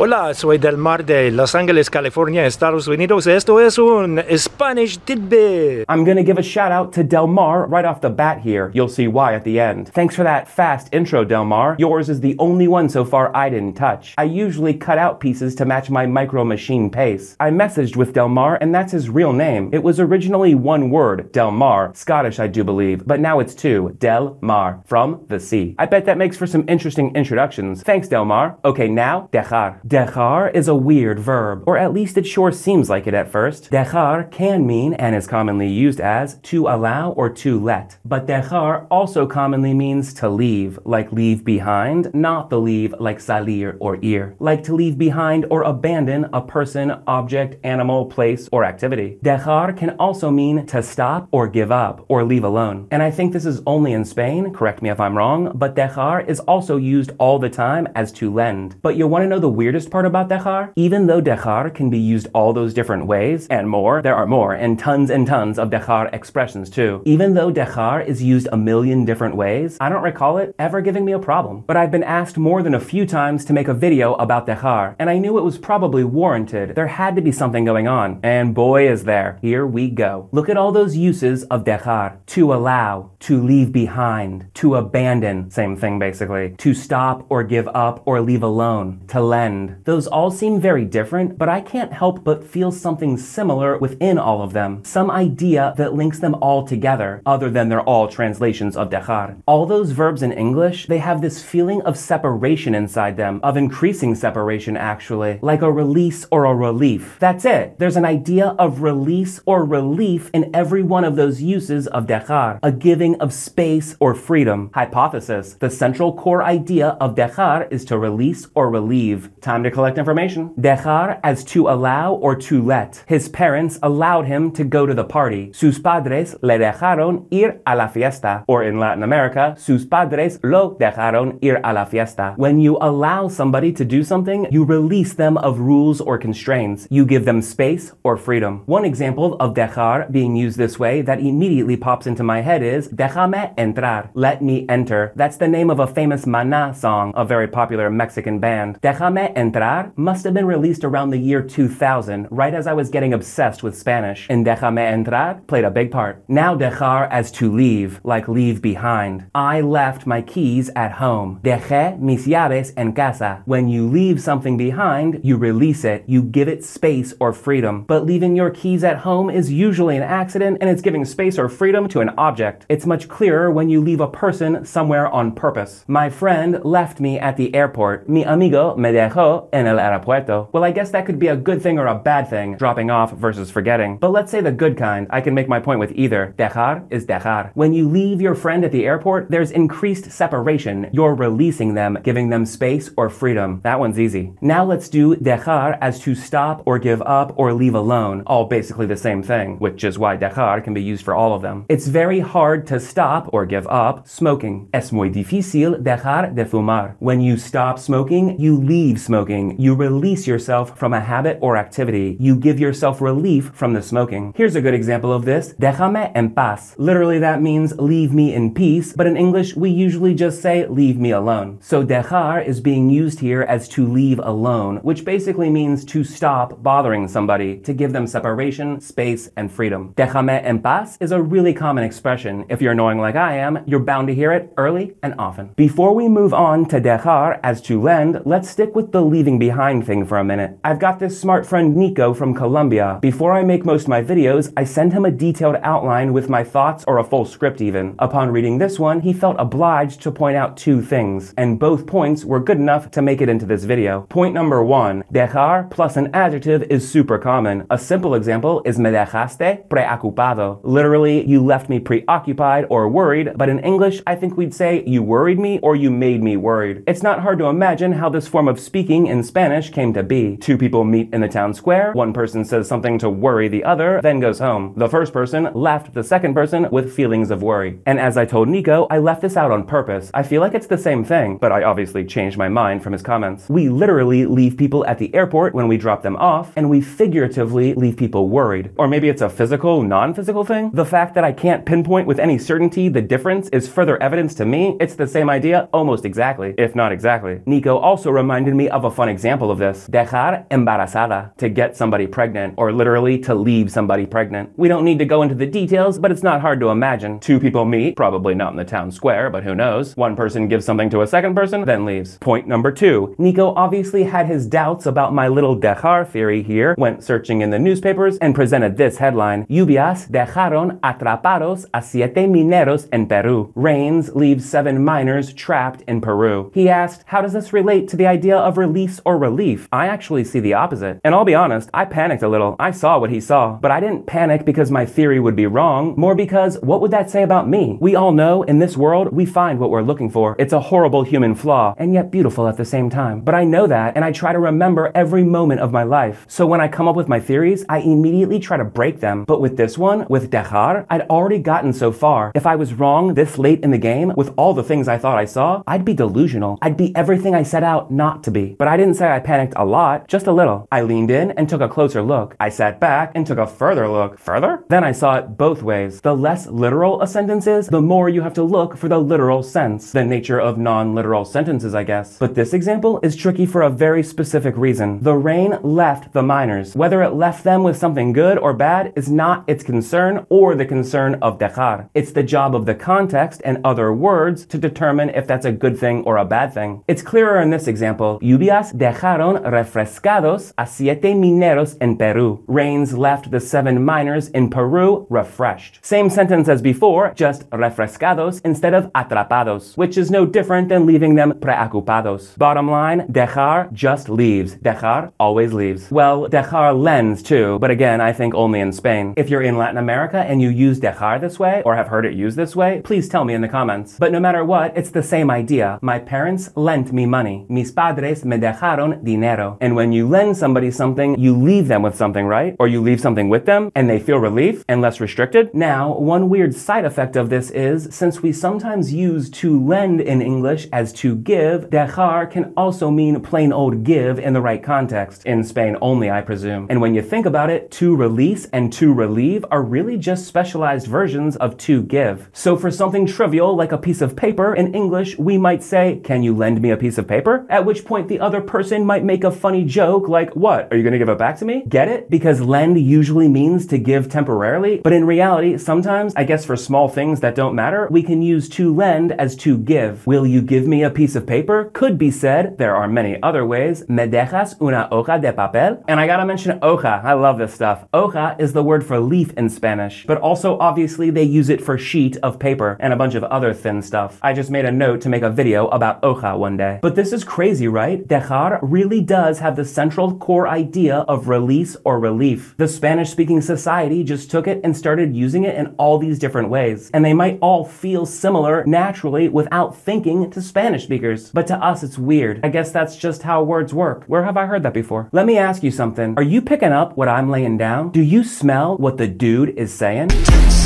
Hola, soy Del Mar de Los Ángeles, California, Estados Unidos. Esto es un Spanish tidbit. I'm gonna give a shout out to Del Mar right off the bat here. You'll see why at the end. Thanks for that fast intro, Del Mar. Yours is the only one so far I didn't touch. I usually cut out pieces to match my micro machine pace. I messaged with Del Mar, and that's his real name. It was originally one word, Del Mar, Scottish, I do believe, but now it's two, Del Mar, from the sea. I bet that makes for some interesting introductions. Thanks, Del Mar. Okay, now, dejar. Dejar is a weird verb, or at least it sure seems like it at first. Dejar can mean, and is commonly used as, to allow or to let. But dejar also commonly means to leave, like leave behind, not the leave like salir or ir, like to leave behind or abandon a person, object, animal, place, or activity. Dejar can also mean to stop or give up or leave alone. And I think this is only in Spain, correct me if I'm wrong, but dejar is also used all the time as to lend. But you want to know the weirdest part about dejar? Even though dejar can be used all those different ways, and more, there are more, and tons and tons of dejar expressions too. Even though dejar is used a million different ways, I don't recall it ever giving me a problem. But I've been asked more than a few times to make a video about dejar, and I knew it was probably warranted. There had to be something going on. And boy is there. Here we go. Look at all those uses of dejar. To allow, to leave behind, to abandon, same thing basically, to stop or give up or leave alone, to lend. Those all seem very different, but I can't help but feel something similar within all of them. Some idea that links them all together, other than they're all translations of dejar. All those verbs in English, they have this feeling of separation inside them, of increasing separation actually, like a release or a relief. That's it. There's an idea of release or relief in every one of those uses of dejar, a giving of space or freedom. Hypothesis. The central core idea of dejar is to release or relieve. Time to collect information. Dejar as to allow or to let. His parents allowed him to go to the party. Sus padres le dejaron ir a la fiesta. Or in Latin America, sus padres lo dejaron ir a la fiesta. When you allow somebody to do something, you release them of rules or constraints. You give them space or freedom. One example of dejar being used this way that immediately pops into my head is déjame entrar. Let me enter. That's the name of a famous Maná song, a very popular Mexican band. Déjame entrar must have been released around the year 2000, right as I was getting obsessed with Spanish. And déjame entrar played a big part. Now dejar as to leave, like leave behind. I left my keys at home. Dejé mis llaves en casa. When you leave something behind, you release it. You give it space or freedom. But leaving your keys at home is usually an accident and it's giving space or freedom to an object. It's much clearer when you leave a person somewhere on purpose. My friend left me at the airport. Mi amigo me dejó en el aeropuerto. Well, I guess that could be a good thing or a bad thing, dropping off versus forgetting. But let's say the good kind. I can make my point with either. Dejar is dejar. When you leave your friend at the airport, there's increased separation. You're releasing them, giving them space or freedom. That one's easy. Now let's do dejar as to stop or give up or leave alone. All basically the same thing, which is why dejar can be used for all of them. It's very hard to stop or give up smoking. Es muy difícil dejar de fumar. When you stop smoking, you leave smoking. You release yourself from a habit or activity. You give yourself relief from the smoking. Here's a good example of this. Déjame en paz. Literally that means leave me in peace, but in English we usually just say leave me alone. So dejar is being used here as to leave alone, which basically means to stop bothering somebody, to give them separation, space, and freedom. Déjame en paz is a really common expression. If you're annoying like I am, you're bound to hear it early and often. Before we move on to dejar as to lend, let's stick with the leaving behind thing for a minute. I've got this smart friend Nico from Colombia. Before I make most of my videos, I send him a detailed outline with my thoughts or a full script even. Upon reading this one, he felt obliged to point out two things, and both points were good enough to make it into this video. Point number one, dejar plus an adjective is super common. A simple example is me dejaste preocupado. Literally, you left me preoccupied or worried, but in English, I think we'd say you worried me or you made me worried. It's not hard to imagine how this form of speaking in Spanish came to be. Two people meet in the town square, one person says something to worry the other, then goes home. The first person left the second person with feelings of worry. And as I told Nico, I left this out on purpose. I feel like it's the same thing, but I obviously changed my mind from his comments. We literally leave people at the airport when we drop them off, and we figuratively leave people worried. Or maybe it's a physical, non physical thing. The fact that I can't pinpoint with any certainty the difference is further evidence to me it's the same idea almost exactly, if not exactly. Nico also reminded me of a a fun example of this. Dejar embarazada, to get somebody pregnant, or literally to leave somebody pregnant. We don't need to go into the details, but it's not hard to imagine. Two people meet, probably not in the town square, but who knows. One person gives something to a second person, then leaves. Point number two. Nico obviously had his doubts about my little dejar theory here, went searching in the newspapers, and presented this headline. Lluvias dejaron atrapados a siete mineros en Peru. Rains leave seven miners trapped in Peru. He asked, how does this relate to the idea of release or relief? I actually see the opposite. And I'll be honest, I panicked a little. I saw what he saw. But I didn't panic because my theory would be wrong, more because what would that say about me? We all know in this world, we find what we're looking for. It's a horrible human flaw, and yet beautiful at the same time. But I know that, and I try to remember every moment of my life. So when I come up with my theories, I immediately try to break them. But with this one, with Dejar, I'd already gotten so far. If I was wrong this late in the game, with all the things I thought I saw, I'd be delusional. I'd be everything I set out not to be. But I didn't say I panicked a lot, just a little. I leaned in and took a closer look. I sat back and took a further look. Further? Then I saw it both ways. The less literal a sentence is, the more you have to look for the literal sense. The nature of non literal sentences, I guess. But this example is tricky for a very specific reason. The rain left the miners. Whether it left them with something good or bad is not its concern or the concern of dejar. It's the job of the context and other words to determine if that's a good thing or a bad thing. It's clearer in this example. Lluvias dejaron refrescados a siete mineros en Peru. Rains left the seven miners in Peru refreshed. Same sentence as before, just refrescados instead of atrapados, which is no different than leaving them preocupados. Bottom line, dejar just leaves. Dejar always leaves. Well, dejar lends too, but again, I think only in Spain. If you're in Latin America and you use dejar this way, or have heard it used this way, please tell me in the comments. But no matter what, it's the same idea. My parents lent me money. Mis padres me dejaron dinero. And when you lend somebody something, you leave them with something, right? Or you leave something with them and they feel relief and less restricted. Now, one weird side effect of this is since we sometimes use to lend in English as to give, dejar can also mean plain old give in the right context. In Spain only, I presume. And when you think about it, to release and to relieve are really just specialized versions of to give. So for something trivial like a piece of paper in English, we might say, Can you lend me a piece of paper? At which point the other person might make a funny joke like, What? Are you gonna give it back to me? Get it? Because lend usually means to give temporarily, but in reality, sometimes, I guess for small things that don't matter, we can use to lend as to give. Will you give me a piece of paper? Could be said, there are many other ways, me dejas una hoja de papel? And I gotta mention hoja, I love this stuff. Hoja is the word for leaf in Spanish, but also obviously they use it for sheet of paper and a bunch of other thin stuff. I just made a note to make a video about hoja one day. But this is crazy, right? Dejar really does have the central core idea of release or relief. The Spanish speaking society just took it and started using it in all these different ways. And they might all feel similar naturally without thinking to Spanish speakers. But to us, it's weird. I guess that's just how words work. Where have I heard that before? Let me ask you something. Are you picking up what I'm laying down? Do you smell what the dude is saying?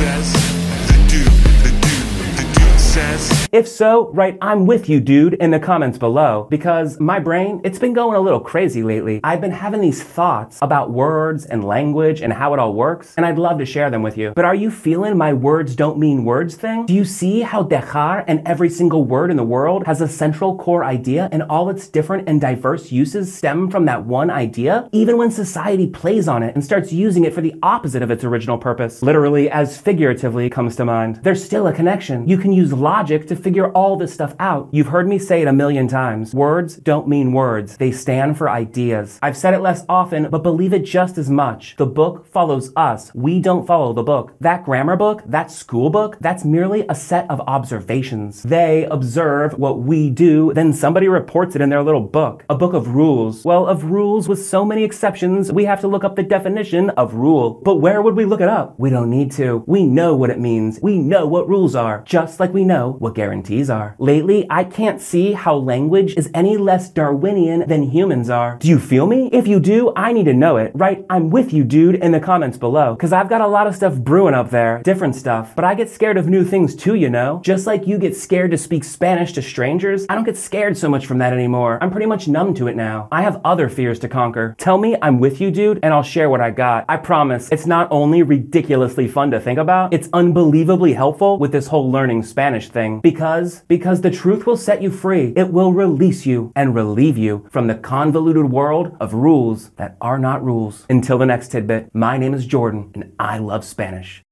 says says. If so, write I'm with you, dude, in the comments below. Because my brain, it's been going a little crazy lately. I've been having these thoughts about words and language and how it all works, and I'd love to share them with you. But are you feeling my words don't mean words thing? Do you see how dejar and every single word in the world has a central core idea and all its different and diverse uses stem from that one idea? Even when society plays on it and starts using it for the opposite of its original purpose, literally as figuratively comes to mind, there's still a connection. You can use logic to figure all this stuff out. You've heard me say it a million times. Words don't mean words. They stand for ideas. I've said it less often, but believe it just as much. The book follows us. We don't follow the book. That grammar book, that school book, that's merely a set of observations. They observe what we do, then somebody reports it in their little book. A book of rules. Well, of rules with so many exceptions, we have to look up the definition of rule. But where would we look it up? We don't need to. We know what it means. We know what rules are, just like we know what guarantees are. Lately, I can't see how language is any less Darwinian than humans are. Do you feel me? If you do, I need to know it. Right? I'm with you, dude, in the comments below. Cause I've got a lot of stuff brewing up there, different stuff. But I get scared of new things too, you know? Just like you get scared to speak Spanish to strangers, I don't get scared so much from that anymore. I'm pretty much numb to it now. I have other fears to conquer. Tell me I'm with you, dude, and I'll share what I got. I promise, it's not only ridiculously fun to think about, it's unbelievably helpful with this whole learning Spanish thing. Because Because, the truth will set you free. It will release you and relieve you from the convoluted world of rules that are not rules. Until the next tidbit, my name is Jordan and I love Spanish.